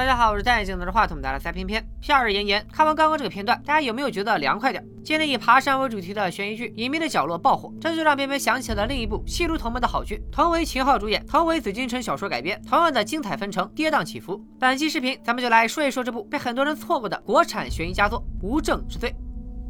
大家好，我是戴眼镜拿着话筒的赛片片。夏日炎炎，看完刚刚这个片段，大家有没有觉得凉快点？今天以爬山为主题的悬疑剧《隐秘的角落》爆火，这就让偏偏想起了另一部戏如同门的好剧，同为秦昊主演，同为紫禁城小说改编，同样的精彩纷呈，跌宕起伏。本期视频，咱们就来说一说这部被很多人错过的国产悬疑佳作《无证之罪》。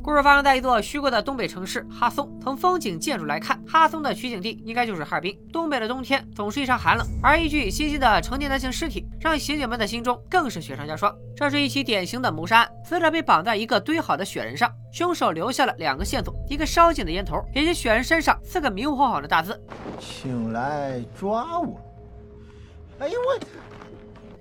故事发生在一座虚构的东北城市哈松。从风景建筑来看，哈松的取景地应该就是哈尔滨。东北的冬天总是异常寒冷，而一具新鲜的成年男性尸体让刑警们的心中更是雪上加霜。这是一起典型的谋杀案，死者被绑在一个堆好的雪人上，凶手留下了两个线索：一个烧尽的烟头，以及雪人身上四个明晃晃的大字：“请来抓我。”哎呦我！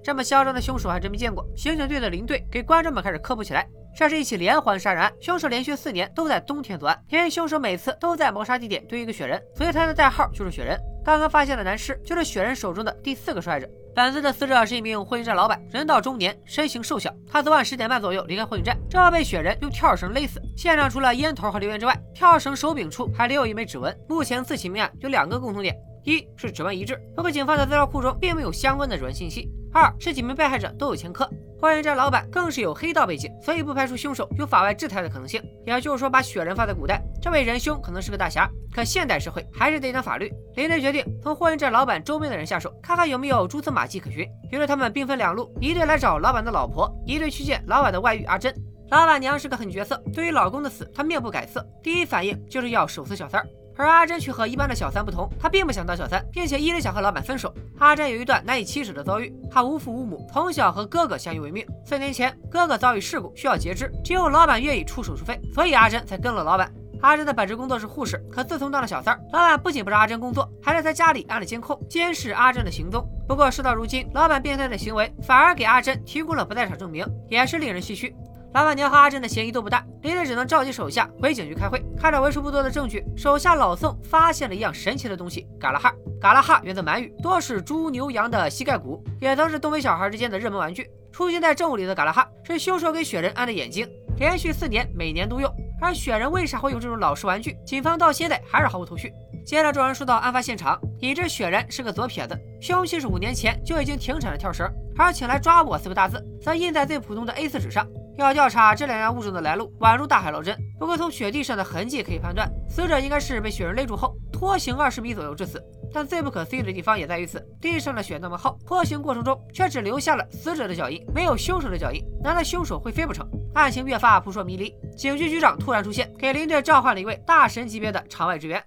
这么嚣张的凶手还真没见过。刑警队的林队给观众们开始科普起来。这是一起连环杀人案，凶手连续四年都在冬天作案，因为凶手每次都在谋杀地点堆一个雪人，所以他的代号就是雪人。刚刚发现的男尸就是雪人手中的第四个受害者。本次的死者是一名货运站老板，人到中年，身形瘦小。他昨晚十点半左右离开货运站，正好被雪人用跳绳勒死。现场除了烟头和留言之外，跳绳手柄处还留有一枚指纹。目前四起命案有两个共同点：一是指纹一致，不过警方的资料库中并没有相关的指纹信息；二是几名被害者都有前科。货运站老板更是有黑道背景，所以不排除凶手有法外制裁的可能性。也就是说，把雪人放在古代，这位仁兄可能是个大侠；可现代社会还是得讲法律。林队决定从货运站老板周边的人下手，看看有没有蛛丝马迹可寻。于是他们兵分两路，一队来找老板的老婆，一队去见老板的外遇阿珍。老板娘是个狠角色，对于老公的死，她面不改色，第一反应就是要手撕小三儿。而阿珍却和一般的小三不同，她并不想当小三，并且一直想和老板分手。阿珍有一段难以启齿的遭遇，她无父无母，从小和哥哥相依为命。四年前，哥哥遭遇事故需要截肢，只有老板愿意出手术费，所以阿珍才跟了老板。阿珍的本职工作是护士，可自从当了小三，老板不仅不让阿珍工作，还在她家里安了监控，监视阿珍的行踪。不过事到如今，老板变态的行为反而给阿珍提供了不在场证明，也是令人唏嘘。老板娘和阿珍的嫌疑都不大，林队只能召集手下回警局开会。看着为数不多的证据，手下老宋发现了一样神奇的东西——嘎拉哈。嘎拉哈源自满语，多是猪、牛、羊的膝盖骨，也曾是东北小孩之间的热门玩具。出现在证物里的嘎拉哈是凶手给雪人安的眼睛，连续四年每年都用。而雪人为啥会有这种老式玩具？警方到现在还是毫无头绪。接着众人说到案发现场，已知雪人是个左撇子，凶器是五年前就已经停产的跳绳，而请来抓我四个大字则印在最普通的 A4 纸上。要调查这两样物种的来路，宛如大海捞针。不过从雪地上的痕迹可以判断，死者应该是被雪人勒住后拖行二十米左右致死。但最不可思议的地方也在于此：地上的雪那么厚，拖行过程中却只留下了死者的脚印，没有凶手的脚印。难道凶手会飞不成？案情越发扑朔迷离。警局局长突然出现，给林队召唤了一位大神级别的场外支援。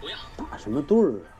不要打什么对儿啊？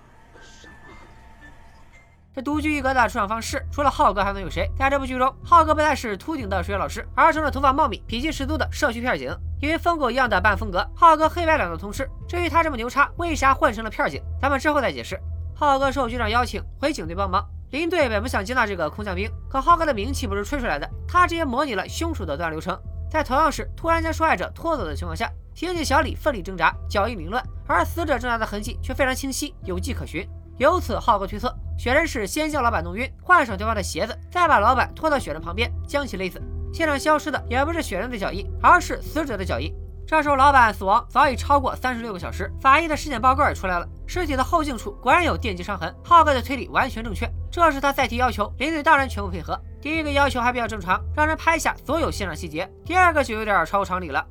这独具一格的出场方式，除了浩哥还能有谁？在这部剧中，浩哥不再是秃顶的数学老师，而成了头发茂密、脾气十足的社区片警。因为疯狗一样的扮风格，浩哥黑白两道通吃。至于他这么牛叉，为啥混成了片警？咱们之后再解释。浩哥受局长邀请回警队帮忙，林队本不想接纳这个空降兵，可浩哥的名气不是吹出来的，他直接模拟了凶手的作案流程，在同样是突然将受害者拖走的情况下，刑警小李奋力挣扎，脚印凌乱，而死者挣扎的痕迹却非常清晰，有迹可循。由此，浩哥推测。雪人是先将老板弄晕，换上对方的鞋子，再把老板拖到雪人旁边，将其勒死。现场消失的也不是雪人的脚印，而是死者的脚印。这时候，老板死亡早已超过三十六个小时，法医的尸检报告也出来了，尸体的后颈处果然有电击伤痕。浩哥的推理完全正确，这时他再提要求，林队当然全部配合。第一个要求还比较正常，让人拍下所有现场细节。第二个就有点超乎常理了，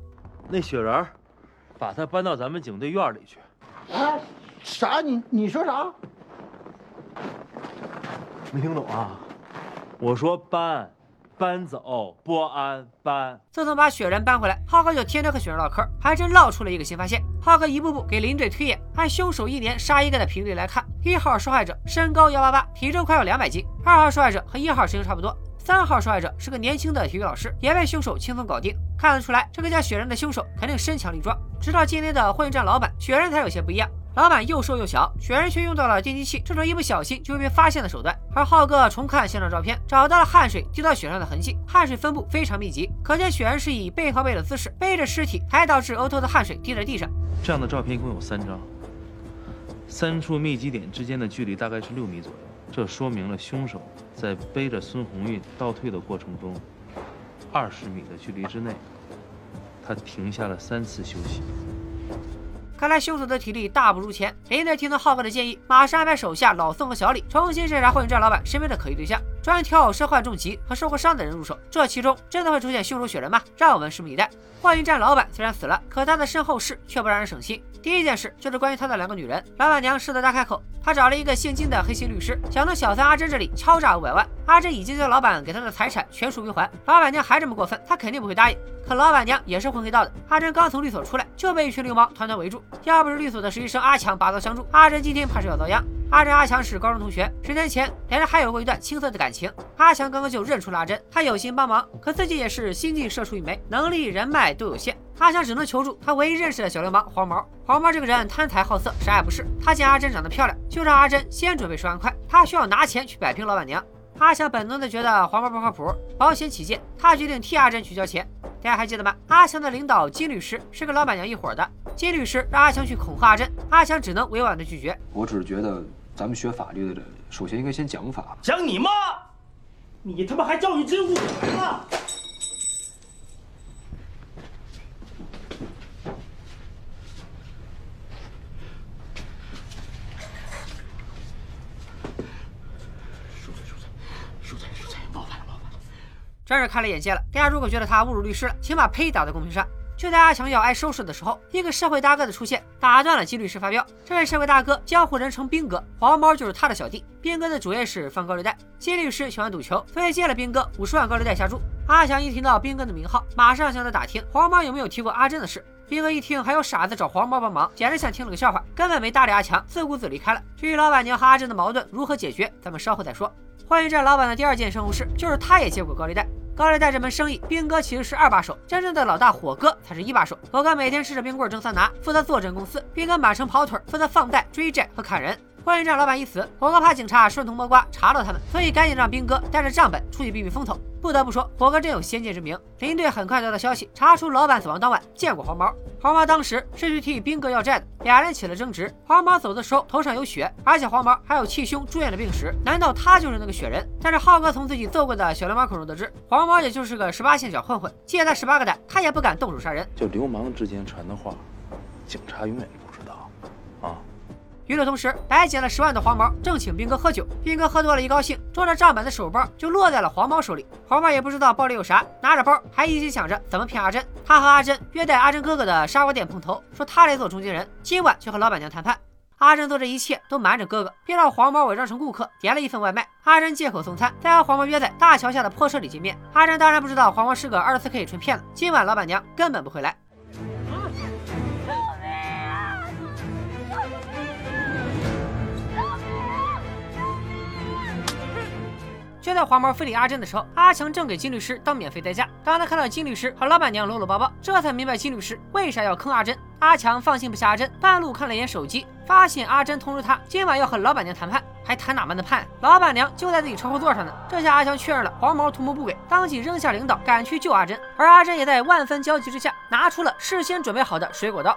那雪人，把他搬到咱们警队院里去。啊？啥？你你说啥？没听懂啊！我说搬，搬走，波安搬。自从把雪人搬回来，浩哥就天天和雪人唠嗑，还真唠出了一个新发现。浩哥一步步给林队推演，按凶手一年杀一个的频率来看，一号受害者身高幺八八，体重快要两百斤；二号受害者和一号身形差不多；三号受害者是个年轻的体育老师，也被凶手轻松搞定。看得出来，这个叫雪人的凶手肯定身强力壮。直到今天的货运站老板雪人才有些不一样。老板又瘦又小，雪人却用到了电击器，这种一不小心就会被发现的手段。而浩哥重看现场照片，找到了汗水滴到雪上的痕迹，汗水分布非常密集，可见雪人是以背靠背的姿势背着尸体，才导致额头的汗水滴在地上。这样的照片一共有三张，三处密集点之间的距离大概是六米左右，这说明了凶手在背着孙红运倒退的过程中，二十米的距离之内，他停下了三次休息。看来凶手的体力大不如前。林队听从浩哥的建议，马上安排手下老宋和小李重新审查货运站老板身边的可疑对象，专挑身患重疾和受过伤的人入手。这其中真的会出现凶手雪人吗？让我们拭目以待。货运站老板虽然死了，可他的身后事却不让人省心。第一件事就是关于他的两个女人。老板娘狮子大开口，她找了一个姓金的黑心律师，想从小三阿珍这里敲诈五百万。阿珍已经将老板给她的财产全数归还，老板娘还这么过分，她肯定不会答应。可老板娘也是混黑道的，阿珍刚从律所出来，就被一群流氓团团围住。要不是律所的实习生阿强拔刀相助，阿珍今天怕是要遭殃。阿珍、阿强是高中同学，十年前两人还有过一段青涩的感情。阿强刚刚就认出了阿珍，他有心帮忙，可自己也是新晋社畜一枚，能力、人脉都有限。阿强只能求助他唯一认识的小流氓黄毛。黄毛这个人贪财好色，啥也不是。他见阿珍长得漂亮，就让阿珍先准备十万块，他需要拿钱去摆平老板娘。阿强本能的觉得黄毛不靠谱，保险起见，他决定替阿珍去交钱。大家还记得吗？阿强的领导金律师是跟老板娘一伙的，金律师让阿强去恐吓阿珍，阿强只能委婉的拒绝。我只是觉得。咱们学法律的人，首先应该先讲法。讲你妈！你他妈还教育真误来了！蔬菜，蔬菜，蔬菜，蔬菜，冒犯了，冒犯了！真是开了眼界了。大家如果觉得他侮辱律师了，请把呸打在公屏上。就在阿强要挨收拾的时候，一个社会大哥的出现打断了金律师发飙。这位社会大哥，江湖人称兵哥，黄毛就是他的小弟。兵哥的主业是放高利贷，金律师喜欢赌球，所以借了兵哥五十万高利贷下注。阿强一听到兵哥的名号，马上向他打听黄毛有没有提过阿珍的事。兵哥一听还有傻子找黄毛帮忙，简直像听了个笑话，根本没搭理阿强，自顾自离开了。至于老板娘和阿珍的矛盾如何解决，咱们稍后再说。货运站老板的第二件生务事就是他也借过高利贷。高利贷这门生意，兵哥其实是二把手，真正的老大火哥才是一把手。火哥每天吃着冰棍蒸桑拿，负责坐镇公司；兵哥满城跑腿，负责放贷、追债和砍人。货运站老板一死，火哥怕警察顺藤摸瓜查到他们，所以赶紧让兵哥带着账本出去避避风头。不得不说，火哥真有先见之明。林队很快得到消息，查出老板死亡当晚见过黄毛。黄毛当时是去替兵哥要债的，俩人起了争执。黄毛走的时候头上有血，而且黄毛还有气胸住院的病史。难道他就是那个雪人？但是浩哥从自己揍过的小流氓口中得知，黄毛也就是个十八线小混混，借他十八个胆，他也不敢动手杀人。就流氓之间传的话，警察永远。与此同时，白捡了十万的黄毛正请兵哥喝酒，兵哥喝多了，一高兴，装着账本的手包就落在了黄毛手里。黄毛也不知道包里有啥，拿着包还一心想着怎么骗阿珍。他和阿珍约在阿珍哥哥的砂锅店碰头，说他来做中间人，今晚就和老板娘谈判。阿珍做这一切都瞒着哥哥，并让黄毛伪装成顾客，点了一份外卖。阿珍借口送餐，再和黄毛约在大桥下的破车里见面。阿珍当然不知道黄毛是个二十四 K 纯骗子，今晚老板娘根本不会来。就在黄毛非礼阿珍的时候，阿强正给金律师当免费代驾。当他看到金律师和老板娘搂搂抱抱，这才明白金律师为啥要坑阿珍。阿强放心不下阿珍，半路看了一眼手机，发现阿珍通知他今晚要和老板娘谈判，还谈哪门的判？老板娘就在自己车后座上呢。这下阿强确认了黄毛图谋不轨，当即扔下领导赶去救阿珍。而阿珍也在万分焦急之下，拿出了事先准备好的水果刀。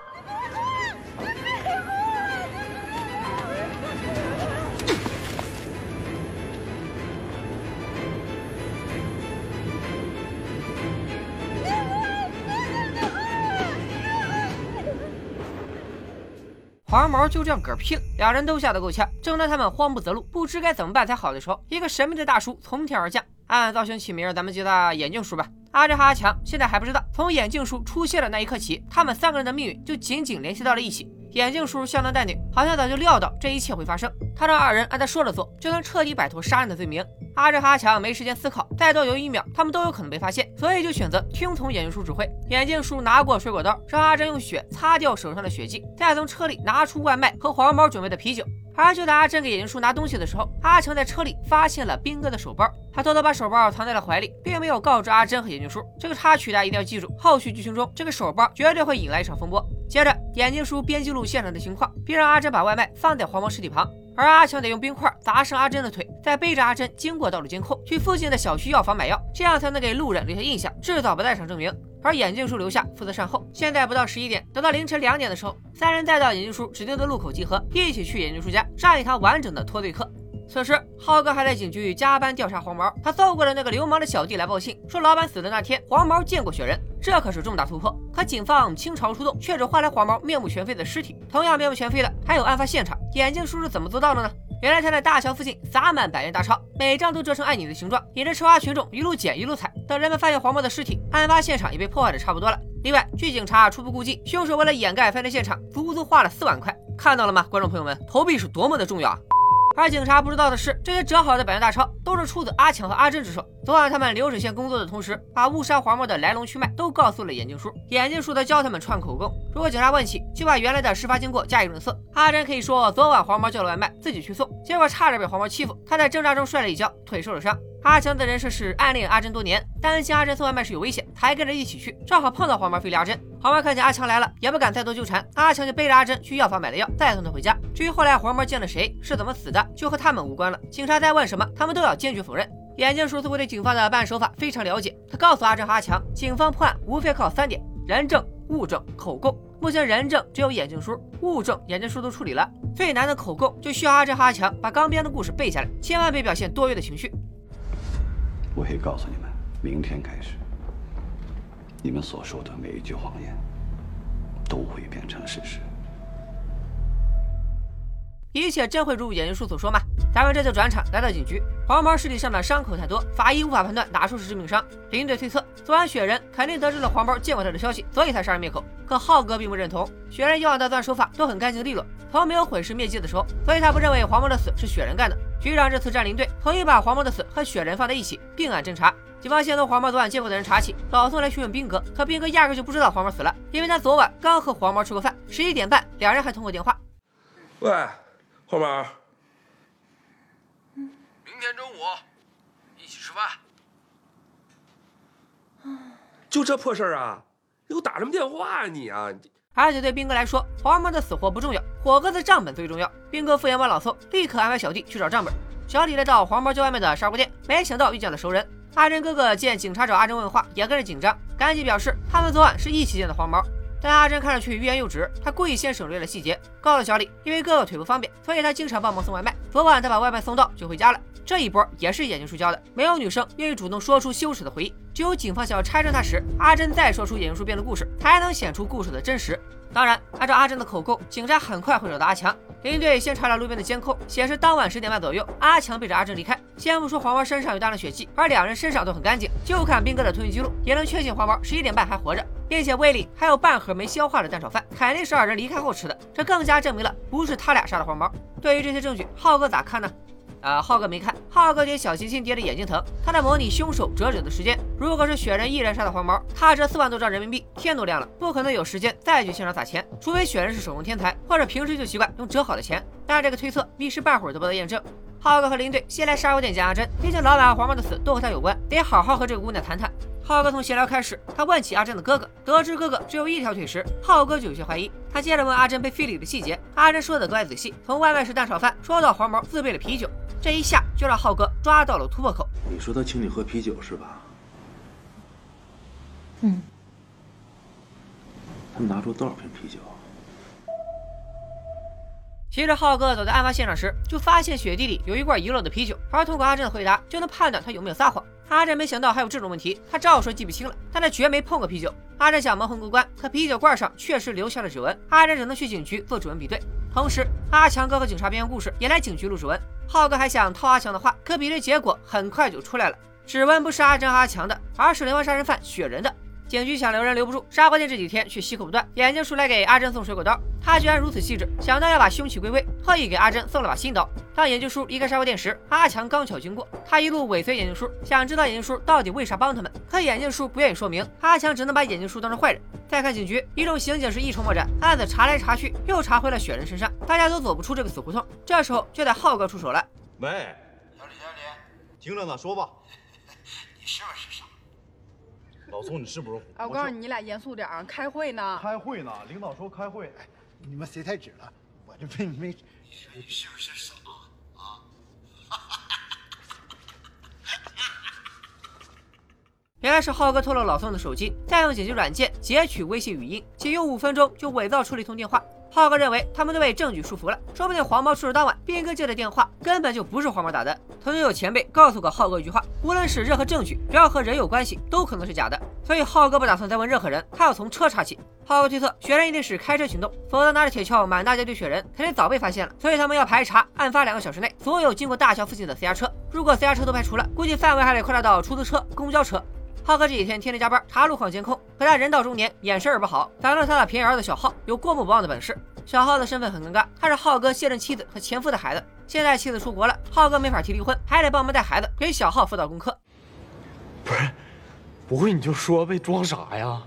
黄毛就这样嗝屁了，两人都吓得够呛。正当他们慌不择路，不知该怎么办才好的时候，一个神秘的大叔从天而降。按造型起名，咱们叫他眼镜叔吧。阿珍和阿强现在还不知道，从眼镜叔出现的那一刻起，他们三个人的命运就紧紧联系到了一起。眼镜叔相当淡定，好像早就料到这一切会发生。他让二人按他说的做，就能彻底摆脱杀人的罪名。阿珍和阿强没时间思考，再多犹豫一秒，他们都有可能被发现，所以就选择听从眼镜叔指挥。眼镜叔拿过水果刀，让阿珍用血擦掉手上的血迹，再从车里拿出外卖和黄毛准备的啤酒。而就在阿珍给眼镜叔拿东西的时候，阿强在车里发现了兵哥的手包，他偷偷把手包藏在了怀里，并没有告知阿珍和眼镜叔。这个插曲大家一定要记住，后续剧情中这个手包绝对会引来一场风波。接着，眼镜叔边记录现场的情况，并让阿珍把外卖放在黄毛尸体旁，而阿强得用冰块砸伤阿珍的腿，再背着阿珍经过道路监控，去附近的小区药房买药，这样才能给路人留下印象，制造不在场证明。而眼镜叔留下负责善后。现在不到十一点，等到凌晨两点的时候，三人再到眼镜叔指定的路口集合，一起去眼镜叔家上一堂完整的脱罪课。此时，浩哥还在警局加班调查黄毛，他揍过的那个流氓的小弟来报信，说老板死的那天，黄毛见过雪人。这可是重大突破。可警方倾巢出动，却只换来黄毛面目全非的尸体。同样面目全非的还有案发现场，眼镜叔是怎么做到的呢？原来他在大桥附近撒满百元大钞，每张都折成爱你的形状，引着吃瓜群众一路捡一路踩。等人们发现黄毛的尸体，案发现场也被破坏的差不多了。另外，据警察初步估计，凶手为了掩盖犯罪现场，足足花了四万块。看到了吗，观众朋友们，投币是多么的重要啊！而警察不知道的是，这些折好的百元大钞都是出自阿强和阿珍之手。昨晚他们流水线工作的同时，把误杀黄毛的来龙去脉都告诉了眼镜叔。眼镜叔则教他们串口供。如果警察问起，就把原来的事发经过加以润色。阿珍可以说，昨晚黄毛叫了外卖，自己去送，结果差点被黄毛欺负，他在挣扎中摔了一跤，腿受了伤。阿强的人设是暗恋阿珍多年，担心阿珍送外卖是有危险，才跟着一起去。正好碰到黄毛非礼阿珍，黄毛看见阿强来了，也不敢再多纠缠，阿强就背着阿珍去药房买了药，再送她回家。至于后来黄毛见了谁，是怎么死的，就和他们无关了。警察再问什么，他们都要坚决否认。眼镜叔似乎对警方的办案手法非常了解，他告诉阿珍和阿强，警方破案无非靠三点：人证、物证、口供。目前人证只有眼镜叔，物证眼镜叔都处理了，最难的口供就需要阿珍和阿强把刚编的故事背下来，千万别表现多余的情绪。我可以告诉你们，明天开始，你们所说的每一句谎言都会变成事实。一切真会如眼镜叔所说吗？咱们这就转场来到警局。黄毛尸体上的伤口太多，法医无法判断哪处是致命伤。林队推测，昨晚雪人肯定得知了黄毛见过他的消息，所以才杀人灭口。可浩哥并不认同，雪人以往的作案手法都很干净利落，从没有毁尸灭迹的时候，所以他不认为黄毛的死是雪人干的。局长这次占林队同意把黄毛的死和雪人放在一起并案侦查。警方先从黄毛昨晚见过的人查起，老宋来询问兵哥，可兵哥压根就不知道黄毛死了，因为他昨晚刚和黄毛吃过饭，十一点半两人还通过电话。喂。黄毛，明天中午一起吃饭。就这破事儿啊？你给我打什么电话啊你啊！而且对兵哥来说，黄毛的死活不重要，火哥的账本最重要。兵哥敷衍完老宋，立刻安排小弟去找账本。小李来到黄毛叫外卖的砂锅店，没想到遇见了熟人。阿珍哥哥见警察找阿珍问话，也跟着紧张，赶紧表示他们昨晚是一起见的黄毛。但阿珍看上去欲言又止，她故意先省略了细节，告诉小李，因为哥哥腿不方便，所以她经常帮忙送外卖。昨晚她把外卖送到就回家了。这一波也是眼镜叔教的，没有女生愿意主动说出羞耻的回忆，只有警方想要拆穿她时，阿珍再说出眼镜叔编的故事，才能显出故事的真实。当然，按照阿珍的口供，警察很快会找到阿强。林队先查了路边的监控，显示当晚十点半左右，阿强背着阿珍离开。先不说黄毛身上有大量血迹，而两人身上都很干净，就看兵哥的通讯记录，也能确信黄毛十一点半还活着，并且胃里还有半盒没消化的蛋炒饭，肯定是二人离开后吃的。这更加证明了不是他俩杀的黄毛。对于这些证据，浩哥咋看呢？啊，浩哥没看，浩哥爹小心心，爹的眼睛疼。他在模拟凶手折纸的时间。如果是雪人一人杀的黄毛，他这四万多张人民币，天都亮了，不可能有时间再去现场撒钱。除非雪人是手工天才，或者平时就习惯用折好的钱。但这个推测一时半会儿得不到验证。浩哥和林队先来砂锅店见阿珍，毕竟老板和黄毛的死都和他有关，得好好和这个姑娘谈谈。浩哥从闲聊开始，他问起阿珍的哥哥，得知哥哥只有一条腿时，浩哥就有些怀疑。他接着问阿珍被非礼的细节，阿珍说的格外仔细，从外卖是蛋炒饭说到黄毛自备了啤酒。这一下就让浩哥抓到了突破口。你说他请你喝啤酒是吧？嗯。他们拿出多少瓶啤酒？其实浩哥走在案发现场时，就发现雪地里有一罐遗漏的啤酒，而通过阿珍的回答，就能判断他有没有撒谎。阿珍没想到还有这种问题，他照说记不清了，但他绝没碰过啤酒。阿珍想蒙混过关，可啤酒罐上确实留下了指纹，阿珍只能去警局做指纹比对。同时，阿强哥和警察编故事，也来警局录指纹。浩哥还想套阿强的话，可比对结果很快就出来了，指纹不是阿珍和阿强的，而是连环杀人犯雪人的。警局想留人留不住，沙锅店这几天却稀口不断。眼镜叔来给阿珍送水果刀，他居然如此细致，想到要把凶器归位，特意给阿珍送了把新刀。当眼镜叔离开沙锅店时，阿强刚巧经过，他一路尾随眼镜叔，想知道眼镜叔到底为啥帮他们。可眼镜叔不愿意说明，阿强只能把眼镜叔当成坏人。再看警局，一众刑警是一筹莫展，案子查来查去，又查回了。雪人身上，大家都走不出这个死胡同。这时候就得浩哥出手了。喂，小李，小李，听着呢，说吧。你是不是傻？老宋，你是不是？哎，我告诉你，你俩严肃点啊，开会呢。开会呢，领导说开会。哎，你们谁太直了？我这没没。你是不是傻啊？原来是浩哥偷了老宋的手机，再用紧急软件截取微信语音，仅用五分钟就伪造出了一通电话。浩哥认为他们都被证据束缚了，说不定黄毛出事当晚，斌哥接的电话根本就不是黄毛打的。曾经有前辈告诉过浩哥一句话：无论是任何证据，只要和人有关系，都可能是假的。所以浩哥不打算再问任何人，他要从车查起。浩哥推测雪人一定是开车行动，否则拿着铁锹满大街堆雪人，肯定早被发现了。所以他们要排查案发两个小时内所有经过大桥附近的私家车。如果私家车都排除了，估计范围还得扩大到出租车、公交车。浩哥这几天天天加班查路况监控，可他人到中年，眼神儿不好，反正他的便宜儿子小浩有过目不忘的本事。小浩的身份很尴尬，他是浩哥现任妻子和前夫的孩子。现在妻子出国了，浩哥没法提离婚，还得帮忙带孩子，给小浩辅导功课。不是，不会你就说呗，装傻呀？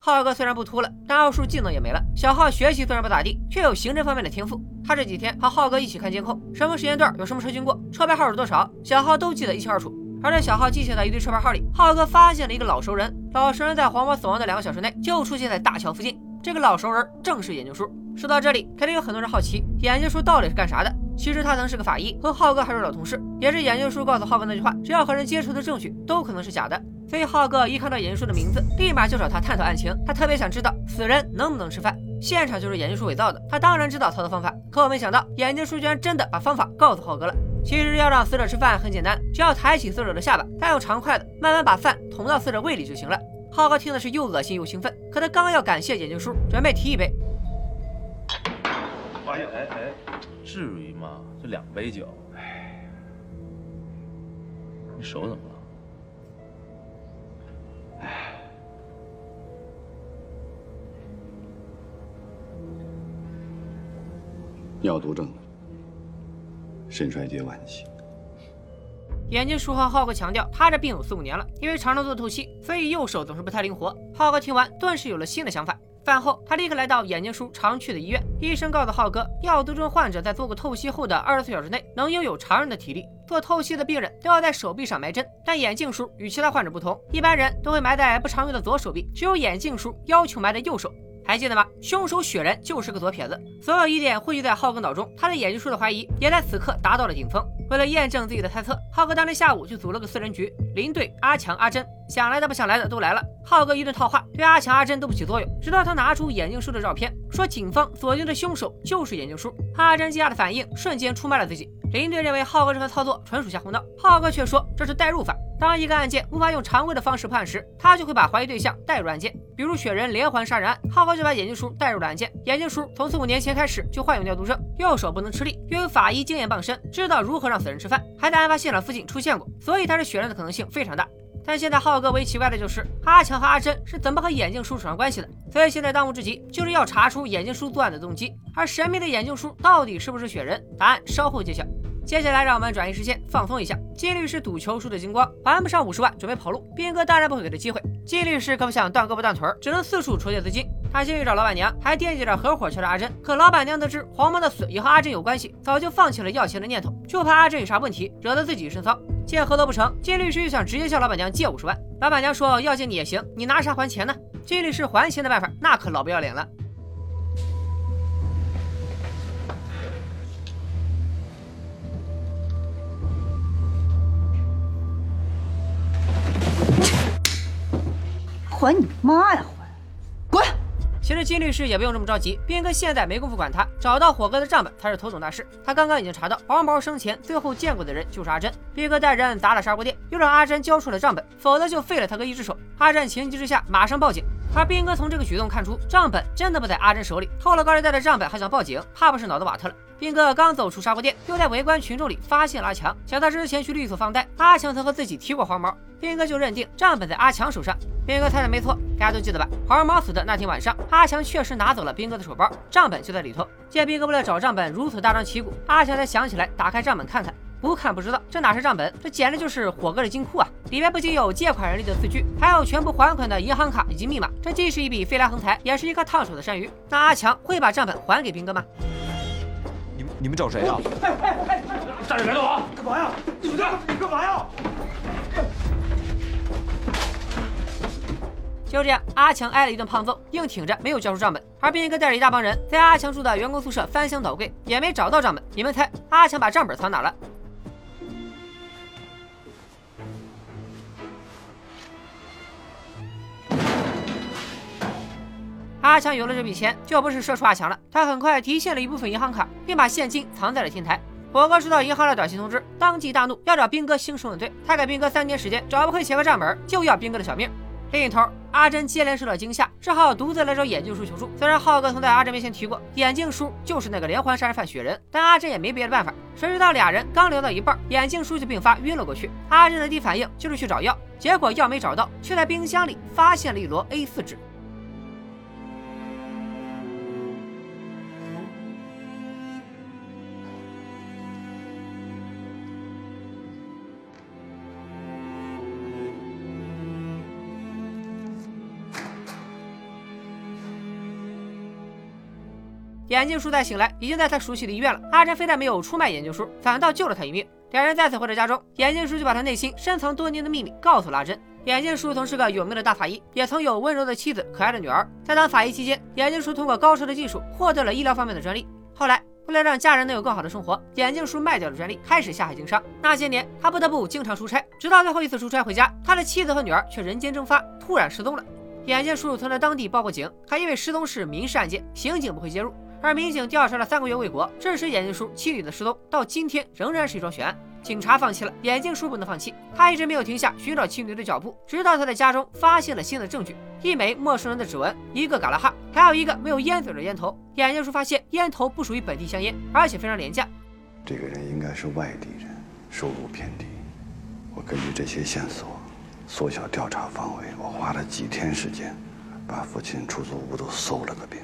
浩哥虽然不秃了，但奥数技能也没了。小浩学习虽然不咋地，却有刑侦方面的天赋。他这几天和浩哥一起看监控，什么时间段有什么车经过，车牌号是多少，小浩都记得一清二楚。而在小浩记下的一堆车牌号里，浩哥发现了一个老熟人。老熟人在黄毛死亡的两个小时内就出现在大桥附近。这个老熟人正是眼镜叔。说到这里，肯定有很多人好奇，眼镜叔到底是干啥的？其实他曾是个法医，和浩哥还是老同事。也是眼镜叔告诉浩哥那句话：只要和人接触的证据都可能是假的。所以浩哥一看到眼镜叔的名字，立马就找他探讨案情。他特别想知道死人能不能吃饭。现场就是眼镜叔伪造的，他当然知道操作方法。可我没想到，眼镜叔居然真的把方法告诉浩哥了。其实要让死者吃饭很简单，只要抬起死者的下巴，再用长筷子慢慢把饭捅到死者胃里就行了。浩哥听的是又恶心又兴奋，可他刚要感谢眼镜叔，准备提一杯。哎哎哎，至于吗？就两杯酒，哎，你手怎么了？哎，尿毒症，肾衰竭晚期。眼镜叔和浩哥强调，他这病有四五年了，因为常常做透析，所以右手总是不太灵活。浩哥听完，顿时有了新的想法。饭后，他立刻来到眼镜叔常去的医院。医生告诉浩哥，尿毒症患者在做过透析后的二十四小时内，能拥有常人的体力。做透析的病人都要在手臂上埋针，但眼镜叔与其他患者不同，一般人都会埋在不常用的左手臂，只有眼镜叔要求埋在右手。还记得吗？凶手雪人就是个左撇子。所有疑点汇聚在浩哥脑中，他对眼镜叔的怀疑也在此刻达到了顶峰。为了验证自己的猜测，浩哥当天下午就组了个四人局，林队、阿强、阿珍，想来的不想来的都来了。浩哥一顿套话，对阿强、阿珍都不起作用，直到他拿出眼镜叔的照片，说警方锁定的凶手就是眼镜叔。阿珍惊讶的反应瞬间出卖了自己。林队认为浩哥这番操作纯属瞎胡闹，浩哥却说这是代入法。当一个案件无法用常规的方式判时，他就会把怀疑对象带入案件。比如雪人连环杀人案，浩哥就把眼镜叔带入了案件。眼镜叔从四五年前开始就患有尿毒症，右手不能吃力，又有法医经验傍身，知道如何让死人吃饭，还在案发现场附近出现过，所以他是雪人的可能性非常大。但现在浩哥唯一奇怪的就是阿强和阿珍是怎么和眼镜叔扯上关系的。所以现在当务之急就是要查出眼镜叔作案的动机，而神秘的眼镜叔到底是不是雪人？答案稍后揭晓。接下来，让我们转移视线，放松一下。金律师赌球输的精光，还不上五十万，准备跑路。斌哥当然不会给他机会。金律师可不想断胳膊断腿，只能四处筹借资金。他先去找老板娘，还惦记着合伙敲诈阿珍。可老板娘得知黄毛的死也和阿珍有关系，早就放弃了要钱的念头，就怕阿珍有啥问题，惹得自己一身骚。见合作不成，金律师又想直接向老板娘借五十万。老板娘说要借你也行，你拿啥还钱呢？金律师还钱的办法，那可老不要脸了。还你妈呀！其实金律师也不用这么着急，斌哥现在没工夫管他，找到火哥的账本才是头等大事。他刚刚已经查到黄毛生前最后见过的人就是阿珍。斌哥带人砸了砂锅店，又让阿珍交出了账本，否则就废了他哥一只手。阿珍情急之下马上报警，而斌哥从这个举动看出账本真的不在阿珍手里，偷了高利贷的账本还想报警，怕不是脑子瓦特了。斌哥刚走出砂锅店，又在围观群众里发现了阿强。想到之前去律所放贷，阿强曾和自己提过黄毛，斌哥就认定账本在阿强手上。斌哥猜的没错，大家都记得吧？黄毛死的那天晚上，阿强确实拿走了斌哥的手包，账本就在里头。见斌哥为了找账本如此大张旗鼓，阿强才想起来打开账本看看。不看不知道，这哪是账本，这简直就是火哥的金库啊！里面不仅有借款人立的字据，还有全部还款的银行卡以及密码。这既是一笔飞来横财，也是一个烫手的山芋。那阿强会把账本还给斌哥吗？你们你们找谁啊？哎哎哎！站着别动啊！干嘛呀？你们这你干嘛呀？就这样，阿强挨了一顿胖揍，硬挺着没有交出账本。而斌哥带着一大帮人在阿强住的员工宿舍翻箱倒柜，也没找到账本。你们猜，阿强把账本藏哪了？阿强有了这笔钱，就不是社畜阿强了。他很快提现了一部分银行卡，并把现金藏在了天台。火哥收到银行的短信通知，当即大怒，要找兵哥兴师问罪。他给兵哥三天时间，找不回钱和账本，就要兵哥的小命。另一头，阿珍接连受到惊吓，只好独自来找眼镜叔求助。虽然浩哥曾在阿珍面前提过，眼镜叔就是那个连环杀人犯雪人，但阿珍也没别的办法。谁知道俩人刚聊到一半，眼镜叔就病发晕了过去。阿珍的第一反应就是去找药，结果药没找到，却在冰箱里发现了一摞 A4 纸。眼镜叔在醒来，已经在他熟悉的医院了。阿珍非但没有出卖眼镜叔，反倒救了他一命。两人再次回到家中，眼镜叔就把他内心深藏多年的秘密告诉了阿珍。眼镜叔曾是个有名的大法医，也曾有温柔的妻子、可爱的女儿。在当法医期间，眼镜叔通过高超的技术获得了医疗方面的专利。后来，为了让家人能有更好的生活，眼镜叔卖掉了专利，开始下海经商。那些年，他不得不经常出差，直到最后一次出差回家，他的妻子和女儿却人间蒸发，突然失踪了。眼镜叔曾在当地报过警，还因为失踪是民事案件，刑警不会介入。而民警调查了三个月未果，致使眼镜叔妻女的失踪到今天仍然是一桩悬案。警察放弃了，眼镜叔不能放弃，他一直没有停下寻找妻女的脚步，直到他在家中发现了新的证据：一枚陌生人的指纹，一个嘎拉哈，还有一个没有烟嘴的烟头。眼镜叔发现烟头不属于本地香烟，而且非常廉价。这个人应该是外地人，收入偏低。我根据这些线索，缩小调查范围，我花了几天时间，把附近出租屋都搜了个遍。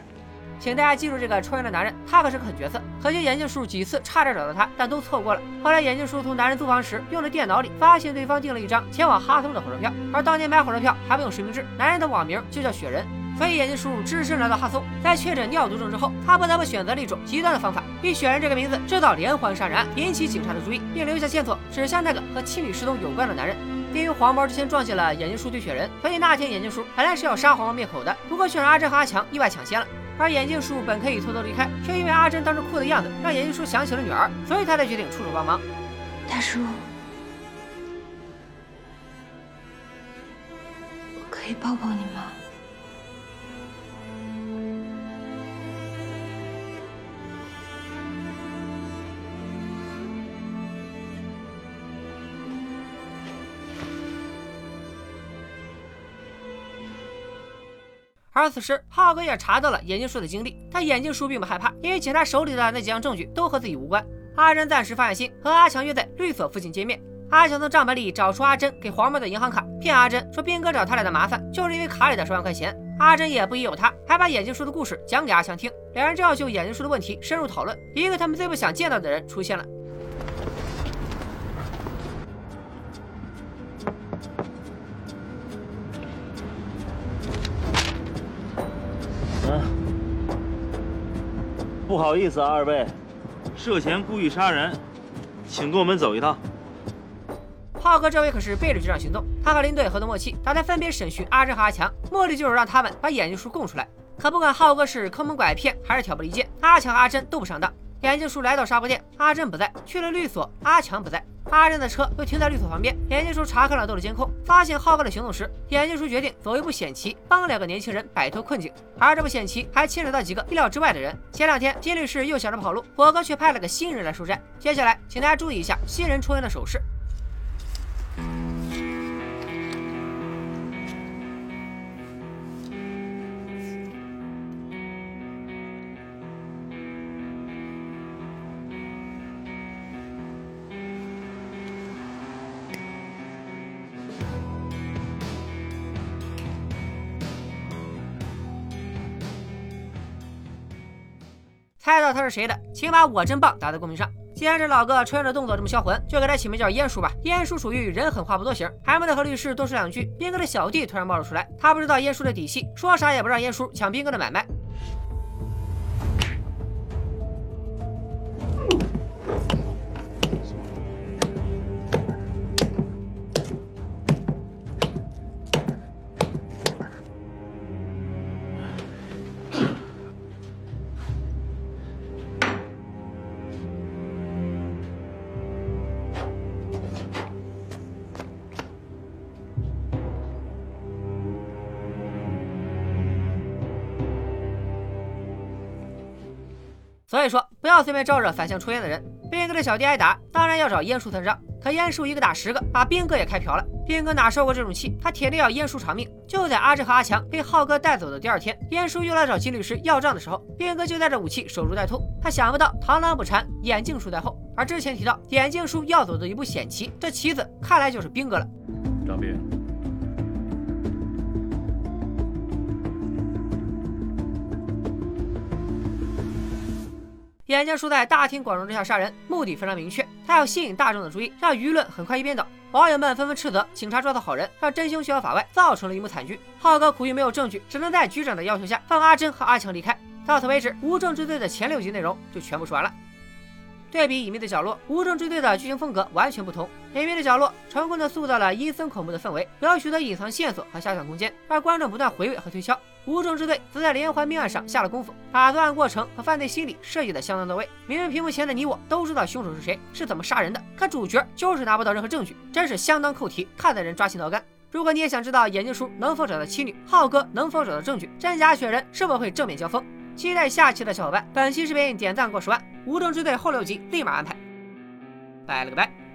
请大家记住这个抽烟的男人，他可是个狠角色。可惜眼镜叔几次差点找到他，但都错过了。后来眼镜叔从男人租房时用的电脑里发现对方订了一张前往哈松的火车票，而当年买火车票还不用实名制，男人的网名就叫雪人。所以眼镜叔只身来到哈松，在确诊尿毒症之后，他不得不选择了一种极端的方法，以雪人这个名字制造连环杀人案，引起警察的注意，并留下线索指向那个和妻女失踪有关的男人。因为黄毛之前撞见了眼镜叔对雪人，所以那天眼镜叔本来是要杀黄毛灭口的，不过却让阿珍和阿强意外抢先了。而眼镜叔本可以偷偷离开，却因为阿珍当时哭的样子，让眼镜叔想起了女儿，所以他才决定出手帮忙。大叔，我可以抱抱你吗？而此时，浩哥也查到了眼镜叔的经历，但眼镜叔并不害怕，因为警察手里的那几样证据都和自己无关。阿珍暂时放下心，和阿强约在律所附近见面。阿强从账本里找出阿珍给黄毛的银行卡，骗阿珍说斌哥找他俩的麻烦就是因为卡里的十万块钱。阿珍也不疑有他，还把眼镜叔的故事讲给阿强听。两人正要就眼镜叔的问题深入讨论，一个他们最不想见到的人出现了。不好意思啊，二位，涉嫌故意杀人，请跟我们走一趟。浩哥这回可是背着局长行动，他和林队合作默契，打算分别审讯阿珍和阿强，目的就是让他们把眼镜叔供出来。可不管浩哥是坑蒙拐骗还是挑拨离间，阿强和阿珍都不上当。眼镜叔来到沙锅店，阿珍不在；去了律所，阿强不在。阿珍的车又停在律所旁边。眼镜叔查看了道路监控，发现浩哥的行动时，眼镜叔决定走一步险棋，帮两个年轻人摆脱困境。而这步险棋还牵扯到几个意料之外的人。前两天金律师又想着跑路，火哥却派了个新人来收债。接下来，请大家注意一下新人抽烟的手势。猜到他是谁的，请把我真棒打在公屏上。既然这老哥穿着动作这么销魂，就给他起名叫烟叔吧。烟叔属于人狠话不多型，还没得和律师多说两句，兵哥的小弟突然冒了出来。他不知道烟叔的底细，说啥也不让烟叔抢兵哥的买卖。所以说，不要随便招惹反向抽烟的人。斌哥的小弟挨打，当然要找烟叔算账。可烟叔一个打十个，把斌哥也开瓢了。斌哥哪受过这种气？他铁定要烟叔偿命。就在阿珍和阿强被浩哥带走的第二天，烟叔又来找金律师要账的时候，斌哥就带着武器守株待兔。他想不到螳螂捕蝉，眼镜叔在后。而之前提到眼镜叔要走的一步险棋，这棋子看来就是斌哥了。张斌。眼镜叔在大庭广众之下杀人，目的非常明确，他要吸引大众的注意，让舆论很快一边倒。网友们纷纷斥责警察抓到好人，让真凶逍遥法外，造成了一幕惨剧。浩哥苦于没有证据，只能在局长的要求下放阿珍和阿强离开。到此为止，无证之罪的前六集内容就全部说完了。对比《隐秘的角落》，《无证之罪》的剧情风格完全不同。《隐秘的角落》成功的塑造了阴森恐怖的氛围，有许多隐藏线索和遐想空间，让观众不断回味和推敲。《无证之罪》则在连环命案上下了功夫，把作案过程和犯罪心理设计的相当到位。明明屏幕前的你我都知道凶手是谁，是怎么杀人的，可主角就是拿不到任何证据，真是相当扣题，看得人抓心挠肝。如果你也想知道眼镜叔能否找到妻女，浩哥能否找到证据，真假雪人是否会正面交锋？期待下期的小伙伴，本期视频点赞过十万，无证之罪后六集立马安排，拜了个拜。